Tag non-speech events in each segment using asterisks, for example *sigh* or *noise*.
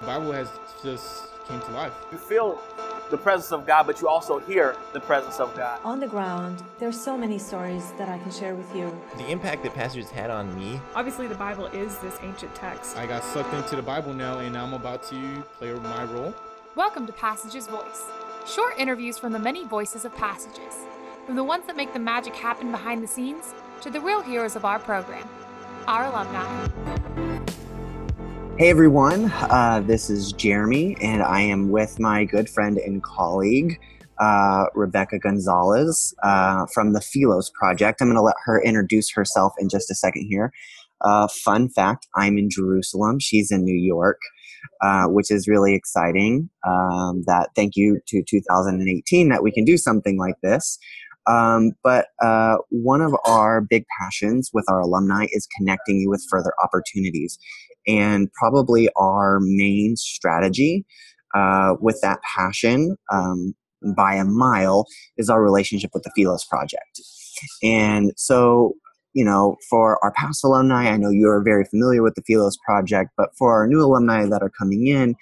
The Bible has just came to life. You feel the presence of God, but you also hear the presence of God. On the ground, there's so many stories that I can share with you. The impact that pastors had on me. Obviously, the Bible is this ancient text. I got sucked into the Bible now, and I'm about to play my role. Welcome to Passages Voice. Short interviews from the many voices of Passages, from the ones that make the magic happen behind the scenes to the real heroes of our program, our alumni. Hey everyone, uh, this is Jeremy, and I am with my good friend and colleague, uh, Rebecca Gonzalez uh, from the Philos Project. I'm going to let her introduce herself in just a second here. Uh, fun fact I'm in Jerusalem, she's in New York. Uh, which is really exciting. Um, that thank you to 2018 that we can do something like this. Um, but uh, one of our big passions with our alumni is connecting you with further opportunities. And probably our main strategy uh, with that passion um, by a mile is our relationship with the Philos Project. And so, you know, for our past alumni, I know you're very familiar with the Philos Project, but for our new alumni that are coming in,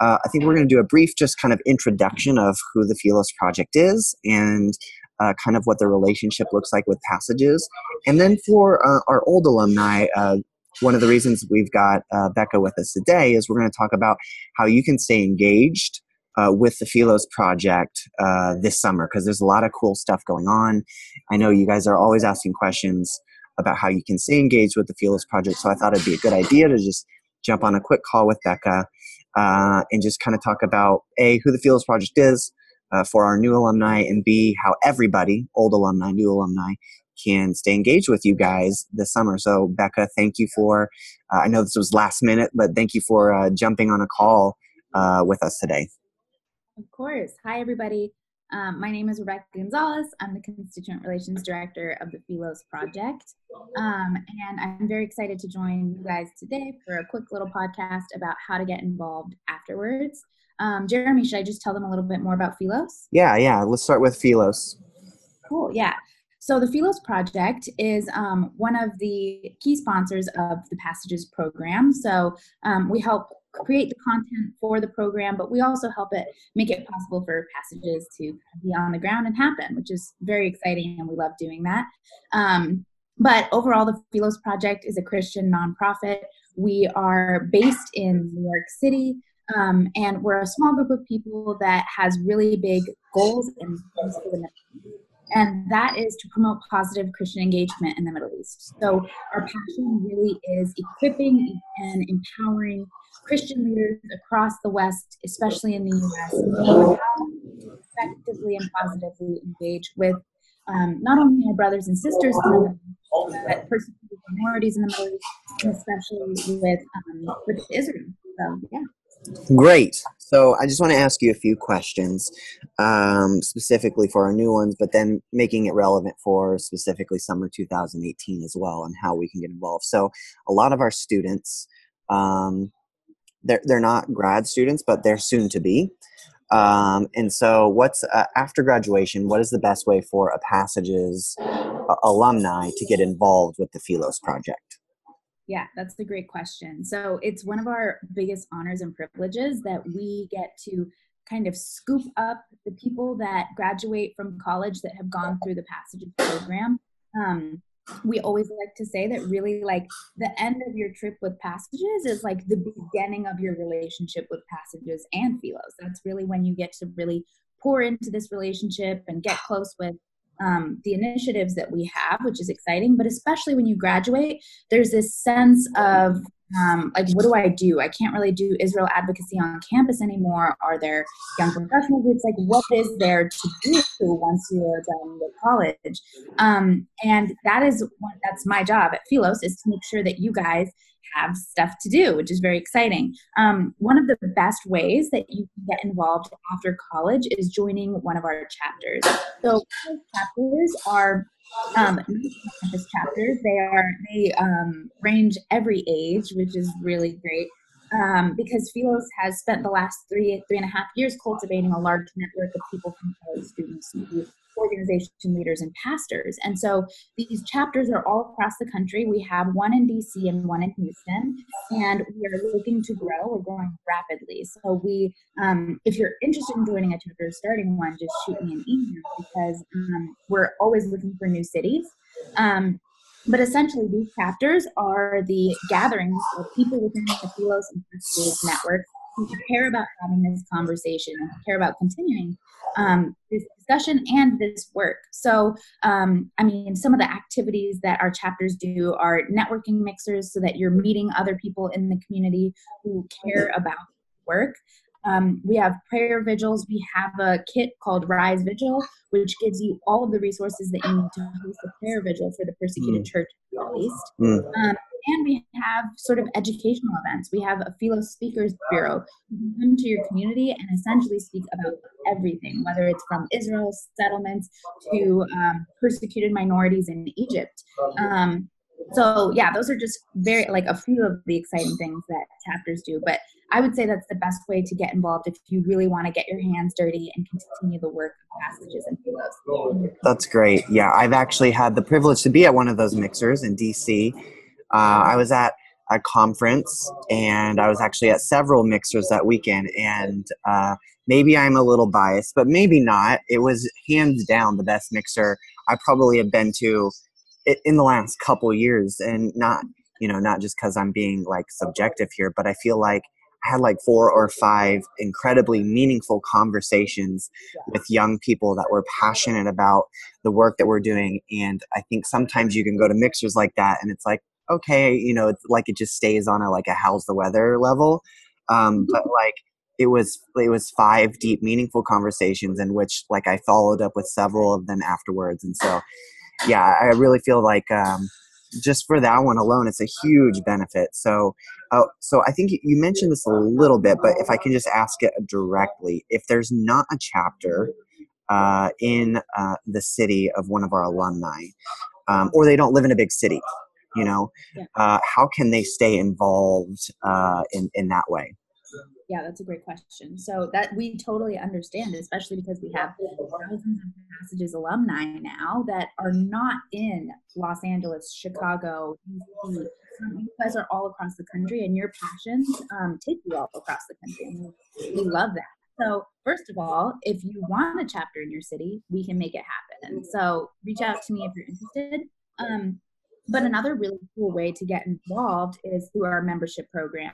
uh, I think we're going to do a brief, just kind of introduction of who the Philos Project is and uh, kind of what the relationship looks like with passages. And then for uh, our old alumni, uh, one of the reasons we've got uh, Becca with us today is we're going to talk about how you can stay engaged uh, with the Philos project uh, this summer because there's a lot of cool stuff going on. I know you guys are always asking questions about how you can stay engaged with the Philos project, so I thought it'd be a good idea to just jump on a quick call with Becca and just kind of talk about A, who the Philos project is, uh, for our new alumni, and B, how everybody, old alumni, new alumni, can stay engaged with you guys this summer. So, Becca, thank you for, uh, I know this was last minute, but thank you for uh, jumping on a call uh, with us today. Of course. Hi, everybody. Um, my name is Rebecca Gonzalez. I'm the Constituent Relations Director of the Philos Project. Um, and I'm very excited to join you guys today for a quick little podcast about how to get involved afterwards. Um, Jeremy, should I just tell them a little bit more about Philos? Yeah, yeah. Let's start with Philos. Cool, yeah. So the Philos Project is um, one of the key sponsors of the Passages program. So um, we help create the content for the program, but we also help it make it possible for passages to be on the ground and happen, which is very exciting, and we love doing that. Um, but overall, the Philos Project is a Christian nonprofit. We are based in New York City. Um, and we're a small group of people that has really big goals and for the East. And that is to promote positive Christian engagement in the Middle East. So our passion really is equipping and empowering Christian leaders across the West, especially in the U.S., how effectively and positively engage with um, not only our brothers and sisters in the but persecuted minorities in the Middle East, and especially with um, with Israel. So yeah. Great. So I just want to ask you a few questions, um, specifically for our new ones, but then making it relevant for specifically summer 2018 as well, and how we can get involved. So a lot of our students, um, they're they're not grad students, but they're soon to be. Um, and so, what's uh, after graduation? What is the best way for a Passages uh, alumni to get involved with the Philos project? Yeah, that's a great question. So it's one of our biggest honors and privileges that we get to kind of scoop up the people that graduate from college that have gone through the Passages program. Um, we always like to say that really like the end of your trip with passages is like the beginning of your relationship with passages and philos that's really when you get to really pour into this relationship and get close with um, the initiatives that we have, which is exciting. But especially when you graduate, there's this sense of um, like, what do I do? I can't really do Israel advocacy on campus anymore. Are there young professional groups? Like, what is there to do once you're done with college? Um, and that is what, that's my job at Philos is to make sure that you guys have stuff to do, which is very exciting. Um, one of the best ways that you can get involved after college is joining one of our chapters. So chapters are um, chapters. They are they um, range every age, which is really great. um, because Philos has spent the last three three and a half years cultivating a large network of people from college students organization leaders and pastors. And so these chapters are all across the country. We have one in DC and one in Houston, and we are looking to grow. We're growing rapidly. So we, um, if you're interested in joining a chapter or starting one, just shoot me an email because um, we're always looking for new cities. Um, but essentially, these chapters are the gatherings of people within the Philos and Passages network who care about having this conversation and care about continuing um, this discussion and this work. So, um, I mean, some of the activities that our chapters do are networking mixers so that you're meeting other people in the community who care about work. Um, we have prayer vigils. We have a kit called Rise Vigil, which gives you all of the resources that you need to host a prayer vigil for the persecuted mm. church, at least. Mm. Um, and we have sort of educational events. We have a Philos Speakers Bureau who come to your community and essentially speak about everything, whether it's from Israel settlements to um, persecuted minorities in Egypt. Um, so yeah, those are just very like a few of the exciting things that chapters do. But I would say that's the best way to get involved if you really want to get your hands dirty and continue the work of passages and Philos. That's great. Yeah, I've actually had the privilege to be at one of those mixers in DC. Uh, I was at a conference and I was actually at several mixers that weekend. And uh, maybe I'm a little biased, but maybe not. It was hands down the best mixer I probably have been to in the last couple years. And not, you know, not just because I'm being like subjective here, but I feel like I had like four or five incredibly meaningful conversations with young people that were passionate about the work that we're doing. And I think sometimes you can go to mixers like that and it's like, okay, you know, it's like it just stays on a like a how's the weather level. Um, mm-hmm. but like it was it was five deep meaningful conversations in which like I followed up with several of them afterwards. And so yeah, I really feel like um, just for that one alone, it's a huge benefit. So, uh, so I think you mentioned this a little bit, but if I can just ask it directly, if there's not a chapter uh, in uh, the city of one of our alumni, um, or they don't live in a big city, you know, uh, how can they stay involved uh, in in that way? Yeah, that's a great question. So that we totally understand, especially because we have thousands of passages alumni now that are not in Los Angeles, Chicago, You guys are all across the country, and your passions um, take you all across the country. We love that. So, first of all, if you want a chapter in your city, we can make it happen. So, reach out to me if you're interested. Um, but another really cool way to get involved is through our membership program.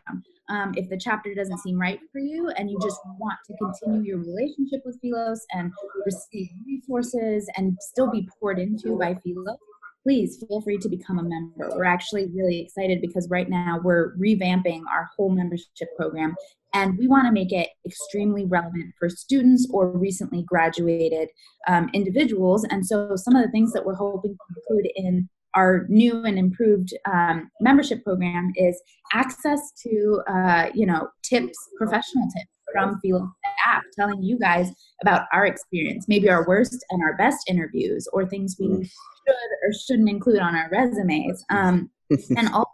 Um, if the chapter doesn't seem right for you and you just want to continue your relationship with Philos and receive resources and still be poured into by Philos, please feel free to become a member. We're actually really excited because right now we're revamping our whole membership program and we want to make it extremely relevant for students or recently graduated um, individuals. And so some of the things that we're hoping to include in our new and improved um, membership program is access to uh, you know tips professional tips from Philos app, telling you guys about our experience maybe our worst and our best interviews or things we should or shouldn't include on our resumes. Um, *laughs* and also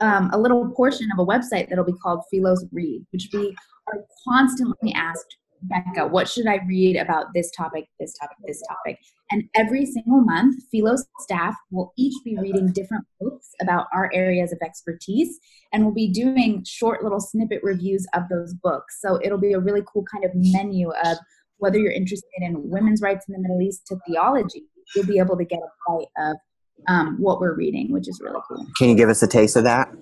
um, a little portion of a website that'll be called Philos Read, which we are constantly asked Becca, what should I read about this topic, this topic, this topic? And every single month, Philos staff will each be reading different books about our areas of expertise, and we'll be doing short little snippet reviews of those books. So it'll be a really cool kind of menu of whether you're interested in women's rights in the Middle East to theology, you'll be able to get a bite of um, what we're reading, which is really cool. Can you give us a taste of that?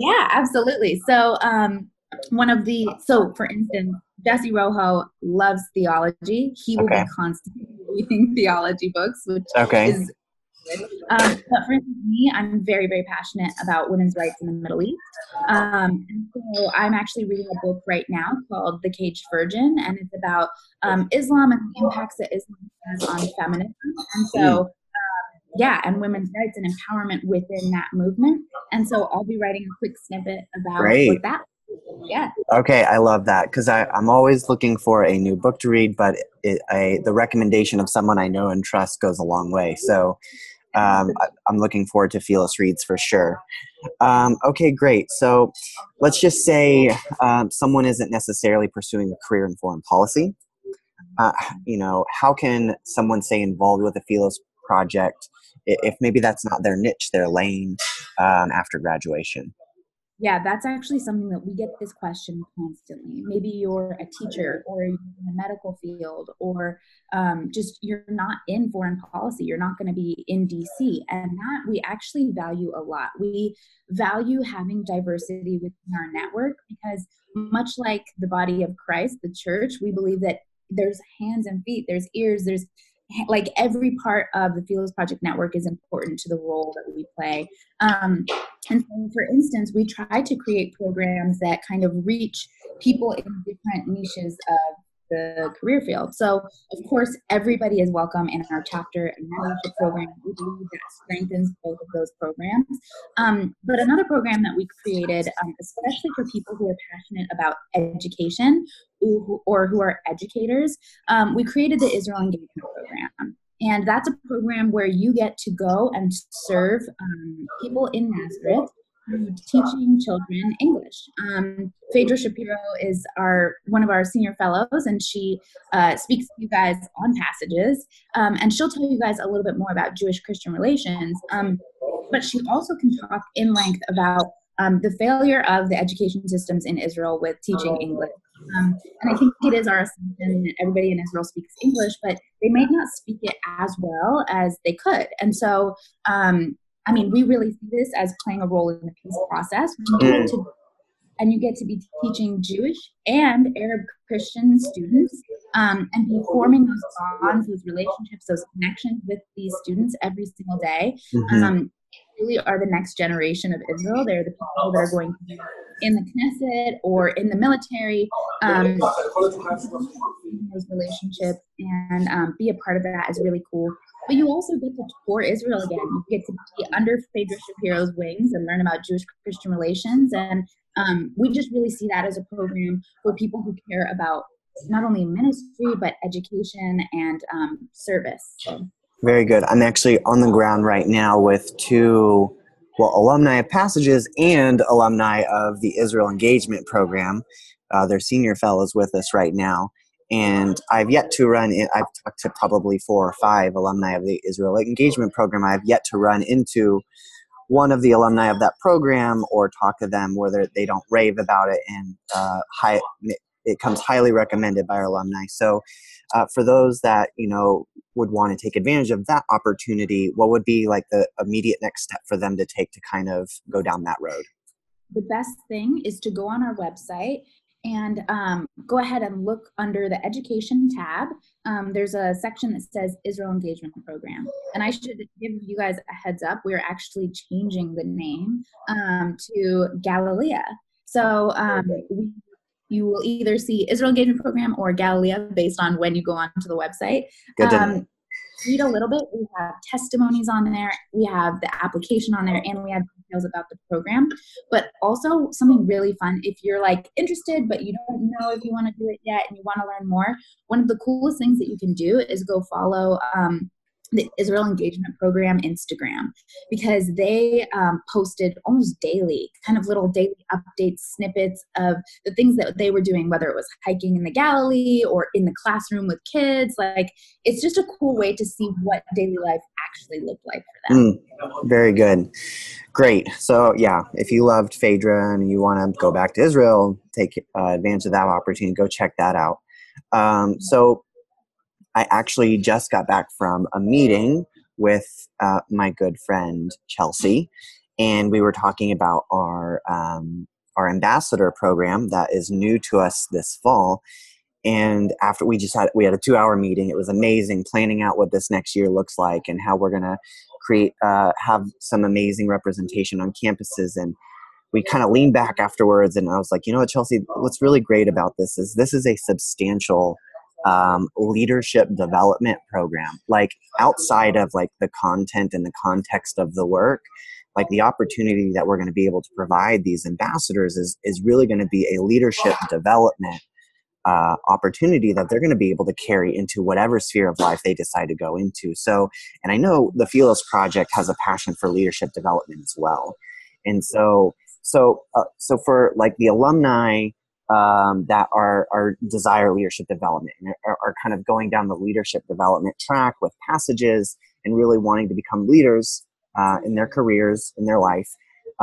Yeah, absolutely. So, um, one of the so for instance jesse rojo loves theology he will okay. be constantly reading *laughs* theology books which okay. is um, but for me, I'm very, very passionate about women's rights in the Middle East. Um, so I'm actually reading a book right now called The Caged Virgin, and it's about um, Islam and the impacts that Islam has on feminism. And so, hmm. um, yeah, and women's rights and empowerment within that movement. And so I'll be writing a quick snippet about Great. what that yeah. Okay, I love that because I'm always looking for a new book to read, but it, I, the recommendation of someone I know and trust goes a long way. So, um, I, am looking forward to Philos Reads for sure. Um, okay, great. So let's just say um, someone isn't necessarily pursuing a career in foreign policy. Uh, you know, how can someone stay involved with a Philos project if maybe that's not their niche, their lane um, after graduation? Yeah, that's actually something that we get this question constantly. Maybe you're a teacher or you're in the medical field, or um, just you're not in foreign policy, you're not going to be in DC. And that we actually value a lot. We value having diversity within our network because, much like the body of Christ, the church, we believe that there's hands and feet, there's ears, there's like every part of the Philos Project Network is important to the role that we play. Um, and for instance, we try to create programs that kind of reach people in different niches of the career field. So, of course, everybody is welcome in our chapter and membership program. We believe that strengthens both of those programs. Um, but another program that we created, um, especially for people who are passionate about education, or who are educators, um, we created the Israel Engagement Program. And that's a program where you get to go and serve um, people in Nazareth teaching children English. Um, Faydra Shapiro is our one of our senior fellows, and she uh, speaks to you guys on passages, um, and she'll tell you guys a little bit more about Jewish-Christian relations. Um, but she also can talk in length about um, the failure of the education systems in Israel with teaching English. Um, and I think it is our assumption that everybody in Israel speaks English, but they might not speak it as well as they could. And so, um, I mean, we really see this as playing a role in the peace process. To, and you get to be teaching Jewish and Arab Christian students um, and be forming those bonds, those relationships, those connections with these students every single day. Mm-hmm. Um, really are the next generation of Israel. They're the people that are going to be in the Knesset or in the military, um, those relationships and um, be a part of that is really cool. But you also get to tour Israel again. You get to be under Faydra Shapiro's wings and learn about Jewish Christian relations. And um, we just really see that as a program for people who care about not only ministry, but education and um, service. Very good. I'm actually on the ground right now with two, well, alumni of Passages and alumni of the Israel Engagement Program. Uh, they're senior fellows with us right now. And I've yet to run, in, I've talked to probably four or five alumni of the Israel Engagement Program. I've yet to run into one of the alumni of that program or talk to them where they don't rave about it and uh, high, it comes highly recommended by our alumni. So, uh, for those that you know would want to take advantage of that opportunity, what would be like the immediate next step for them to take to kind of go down that road? The best thing is to go on our website and um, go ahead and look under the education tab. Um, there's a section that says Israel Engagement Program. And I should give you guys a heads up, we're actually changing the name um, to Galilee. So um, we you will either see Israel Engagement Program or Galilee based on when you go onto the website. Um, read a little bit. We have testimonies on there, we have the application on there, and we have details about the program. But also something really fun if you're like interested, but you don't know if you want to do it yet and you want to learn more. One of the coolest things that you can do is go follow. Um, the Israel Engagement Program Instagram because they um, posted almost daily, kind of little daily updates, snippets of the things that they were doing, whether it was hiking in the Galilee or in the classroom with kids. Like, it's just a cool way to see what daily life actually looked like for them. Mm, very good. Great. So, yeah, if you loved Faydra and you want to go back to Israel, take uh, advantage of that opportunity, go check that out. Um, so, I actually just got back from a meeting with uh, my good friend Chelsea, and we were talking about our um, our ambassador program that is new to us this fall. And after we just had we had a two hour meeting, it was amazing planning out what this next year looks like and how we're gonna create uh, have some amazing representation on campuses and we kind of leaned back afterwards and I was like, you know what, Chelsea, what's really great about this is this is a substantial um, leadership development program like outside of like the content and the context of the work like the opportunity that we're going to be able to provide these ambassadors is is really going to be a leadership development uh, opportunity that they're going to be able to carry into whatever sphere of life they decide to go into. So, and I know the Philos Project has a passion for leadership development as well. And so, so, uh, so for like the alumni um, that are, are desire leadership development and are, are kind of going down the leadership development track with passages and really wanting to become leaders uh, in their careers, in their life.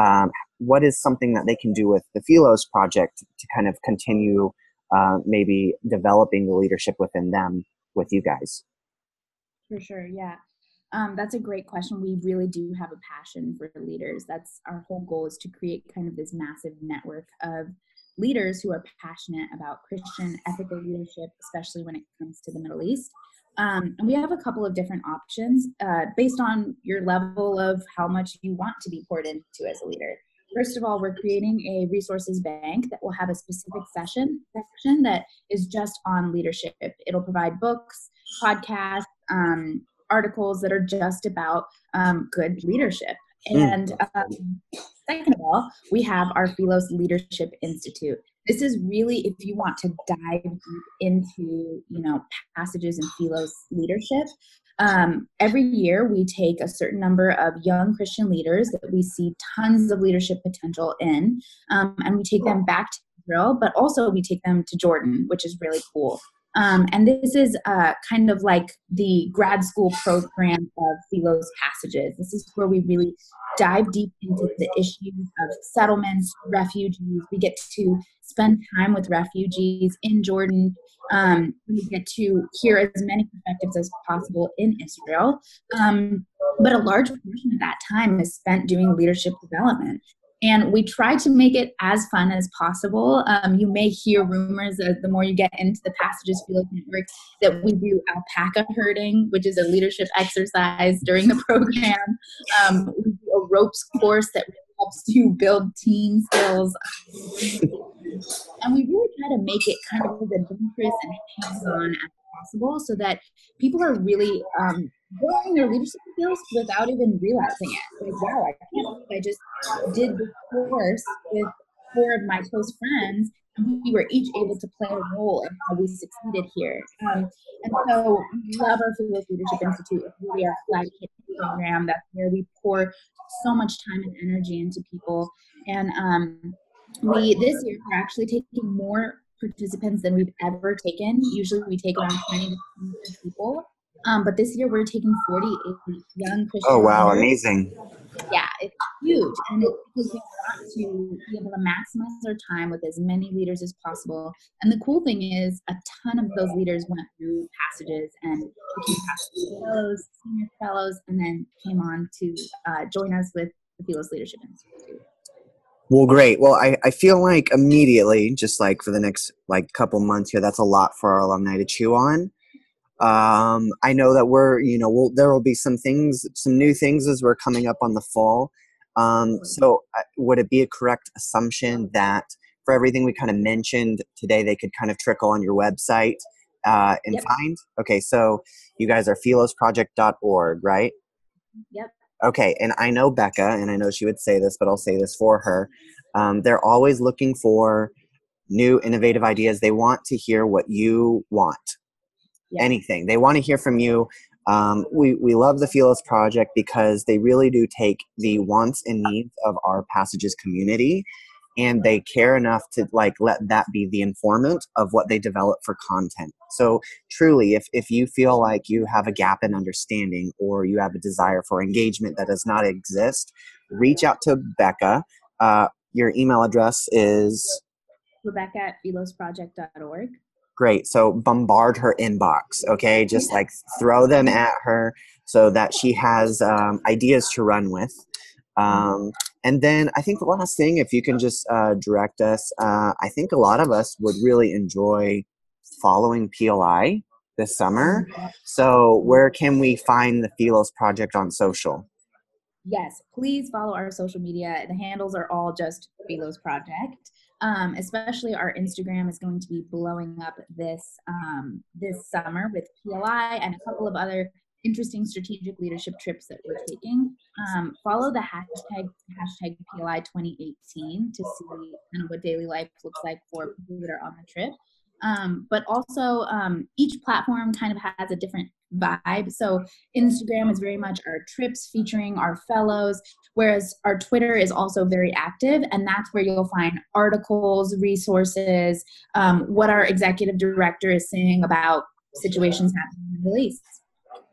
Um, what is something that they can do with the Philos project to kind of continue uh, maybe developing the leadership within them with you guys? For sure, yeah. Um, that's a great question. We really do have a passion for leaders. That's our whole goal is to create kind of this massive network of leaders who are passionate about Christian ethical leadership, especially when it comes to the Middle East. Um, and we have a couple of different options uh, based on your level of how much you want to be poured into as a leader. First of all, we're creating a resources bank that will have a specific session section that is just on leadership. It'll provide books, podcasts, um, articles that are just about um, good leadership. Hmm. And um, second of all, we have our Philos Leadership Institute. This is really if you want to dive deep into, you know, passages in Philos leadership. Um, every year, we take a certain number of young Christian leaders that we see tons of leadership potential in, um, and we take them back to Israel, but also we take them to Jordan, which is really cool. Um, and this is uh, kind of like the grad school program of Philos passages. This is where we really dive deep into the issues of settlements, refugees. We get to spend time with refugees in Jordan. Um, we get to hear as many perspectives as possible in Israel. Um, but a large portion of that time is spent doing leadership development and we try to make it as fun as possible. Um, you may hear rumors as the more you get into the Passages Philos Network that we do alpaca herding, which is a leadership exercise during the *laughs* program. Um, we do a ropes course that helps you build team skills. and we really try to make it kind of as adventurous and hands-on as possible so that people are really um, growing their leadership skills without even realizing it. Like, wow, I can't believe I just did this course with four of my close friends, and we were each able to play a role in how we succeeded here. Um, and so, we love our Philos Leadership Institute. Really our flagship program. That's where we pour so much time and energy into people. And um, we this year we're actually taking more participants than we've ever taken. Usually, we take around 20 people. Um, but this year we're taking 48 young Christian. Oh wow, leaders. amazing! Yeah, it's huge, and it's because we want to be able to maximize our time with as many leaders as possible. And the cool thing is, a ton of those leaders went through passages and became passages fellows, senior fellows, and then came on to uh, join us with the Philos Leadership Institute. Well, great. Well, I, I feel like immediately, just like for the next like couple months here, that's a lot for our alumni to chew on um, I know that we're, you know, we'll, there will be some things, some new things as we're coming up on the fall. Um, so, uh, would it be a correct assumption that for everything we kind of mentioned today, they could kind of trickle on your website uh, and yep. find? Okay, so you guys are philosproject.org, right? Yep. Okay, and I know Becca, and I know she would say this, but I'll say this for her. Um, they're always looking for new innovative ideas. They want to hear what you want yeah. anything. They want to hear from you. Um, we, we love the Philos Project because they really do take the wants and needs of our passages community and they care enough to like let that be the informant of what they develop for content so truly if, if you feel like you have a gap in understanding or you have a desire for engagement that does not exist reach out to becca uh, your email address is rebecca at philosproject.org great. So bombard her inbox okay? Just like throw them at her so that she has um, ideas to run with. Um, and then i think the last thing if you can just uh, direct us uh, i think a lot of us would really enjoy following pli this summer. So where can we find the philos project on social? Yes please follow our social media. The handles are all just philos project um, especially our Instagram is going to be blowing up this um, this summer with PLI and a couple of other interesting strategic leadership trips that we're taking. Um, follow the hashtag hashtag PLI 2018 to see kind of what daily life looks like for people that are on the trip. Um, but also, um, each platform kind of has a different vibe. So, Instagram is very much our trips featuring our fellows, whereas our Twitter is also very active, and that's where you'll find articles, resources, um, what our executive director is saying about situations happening in the Middle East.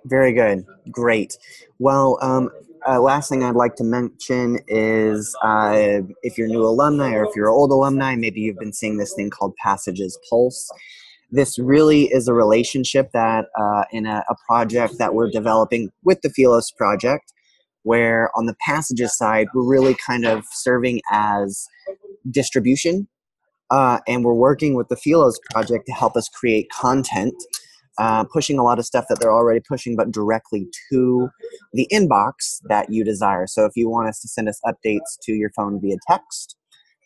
Very good. Great. Well, um, uh, last thing I'd like to mention is uh, if you're new alumni or if you're old alumni, maybe you've been seeing this thing called Passages Pulse. This really is a relationship that uh, in a, a, project that we're developing with the Philos project, where on the Passages side, we're really kind of serving as distribution. Uh, and we're working with the Philos project to help us create content uh, pushing a lot of stuff that they're already pushing, but directly to the inbox that you desire. So if you want us to send us updates to your phone via text,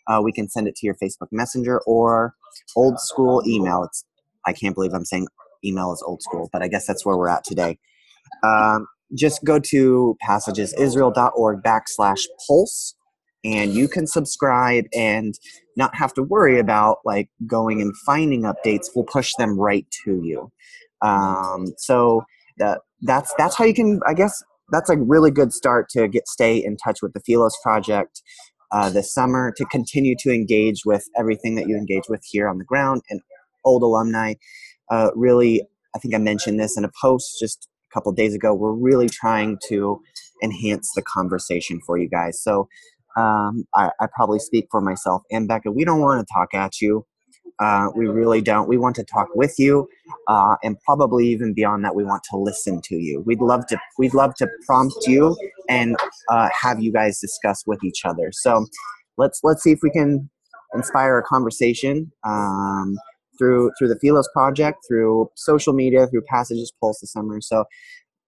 uh, we can send it to your Facebook Messenger or old school email. It's I can't believe I'm saying email is old school, but I guess that's where we're at today. Um, just go to passagesisrael.org backslash pulse and you can subscribe and not have to worry about like going and finding updates we'll push them right to you. Um, so that that's that's how you can i guess that's a really good start to get stay in touch with the philos project uh, this summer to continue to engage with everything that you engage with here on the ground. And old alumni uh, really i think i mentioned this in a post just a couple days ago we're really trying to enhance the conversation for you guys. So um, I, I, probably speak for myself and Becca. We don't want to talk at you. Uh, we really don't. We want to talk with you, uh, and probably even beyond that, we want to listen to you. We'd love to. We'd love to prompt you and uh, have you guys discuss with each other. So let's let's see if we can inspire a conversation um, through through the Philos project, through social media, through Passages Pulse this summer. So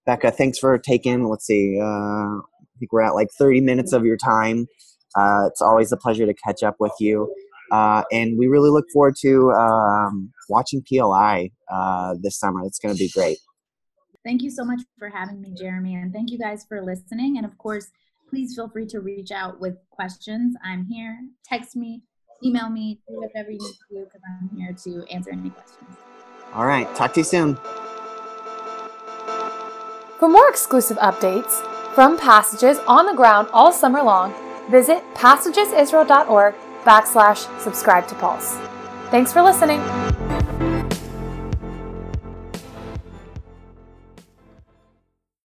Becca, thanks for taking. Let's see. Uh, think we're at like 30 minutes of your time. Uh, it's always a pleasure to catch up with you. Uh, and we really look forward to um, watching PLI uh, this summer. It's going to be great. Thank you so much for having me, Jeremy. And thank you guys for listening. And of course, please feel free to reach out with questions. I'm here. Text me, email me, do whatever you need to do because I'm here to answer any questions. All right. Talk to you soon. For more exclusive updates, from Passages on the ground all summer long, visit passagesisrael.org backslash subscribe to Pulse. Thanks for listening.